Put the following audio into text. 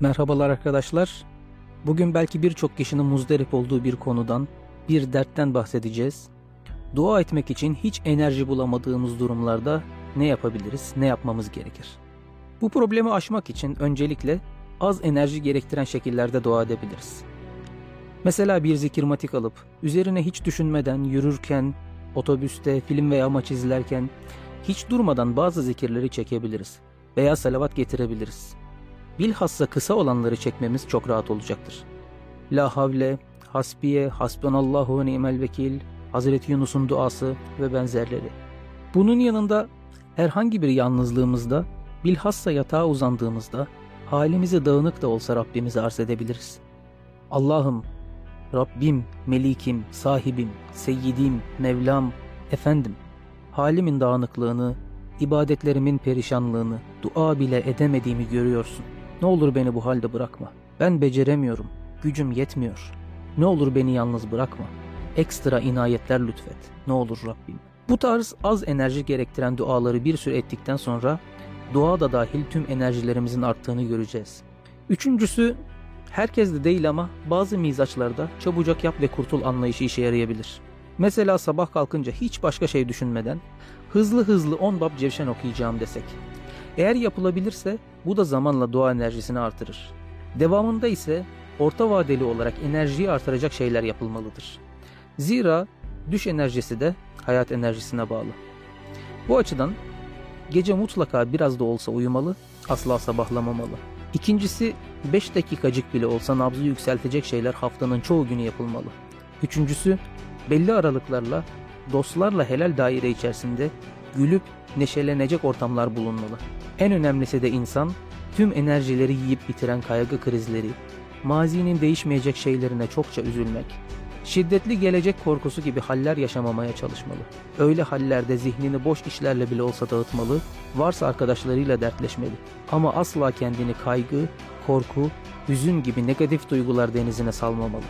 Merhabalar arkadaşlar. Bugün belki birçok kişinin muzdarip olduğu bir konudan, bir dertten bahsedeceğiz. Dua etmek için hiç enerji bulamadığımız durumlarda ne yapabiliriz, ne yapmamız gerekir? Bu problemi aşmak için öncelikle az enerji gerektiren şekillerde dua edebiliriz. Mesela bir zikirmatik alıp üzerine hiç düşünmeden yürürken, otobüste, film veya maç izlerken hiç durmadan bazı zikirleri çekebiliriz veya salavat getirebiliriz. Bilhassa kısa olanları çekmemiz çok rahat olacaktır. La havle, hasbiye, hasbunallahu ve ni'mel vekil, Hazreti Yunus'un duası ve benzerleri. Bunun yanında herhangi bir yalnızlığımızda, bilhassa yatağa uzandığımızda halimizi dağınık da olsa Rabbimize arz edebiliriz. Allah'ım, Rabbim, Melikim, sahibim, seyyidim, Mevlam, efendim, halimin dağınıklığını, ibadetlerimin perişanlığını, dua bile edemediğimi görüyorsun. Ne olur beni bu halde bırakma. Ben beceremiyorum, gücüm yetmiyor. Ne olur beni yalnız bırakma. Ekstra inayetler lütfet. Ne olur Rabbim. Bu tarz az enerji gerektiren duaları bir süre ettikten sonra dua da dahil tüm enerjilerimizin arttığını göreceğiz. Üçüncüsü herkes de değil ama bazı mizaçlarda çabucak yap ve kurtul anlayışı işe yarayabilir. Mesela sabah kalkınca hiç başka şey düşünmeden hızlı hızlı 10 bab cevşen okuyacağım desek. Eğer yapılabilirse bu da zamanla dua enerjisini artırır. Devamında ise orta vadeli olarak enerjiyi artıracak şeyler yapılmalıdır. Zira düş enerjisi de hayat enerjisine bağlı. Bu açıdan gece mutlaka biraz da olsa uyumalı, asla sabahlamamalı. İkincisi 5 dakikacık bile olsa nabzı yükseltecek şeyler haftanın çoğu günü yapılmalı. Üçüncüsü belli aralıklarla dostlarla helal daire içerisinde gülüp neşelenecek ortamlar bulunmalı. En önemlisi de insan tüm enerjileri yiyip bitiren kaygı krizleri, mazinin değişmeyecek şeylerine çokça üzülmek, şiddetli gelecek korkusu gibi haller yaşamamaya çalışmalı. Öyle hallerde zihnini boş işlerle bile olsa dağıtmalı, varsa arkadaşlarıyla dertleşmeli. Ama asla kendini kaygı, korku, hüzün gibi negatif duygular denizine salmamalı.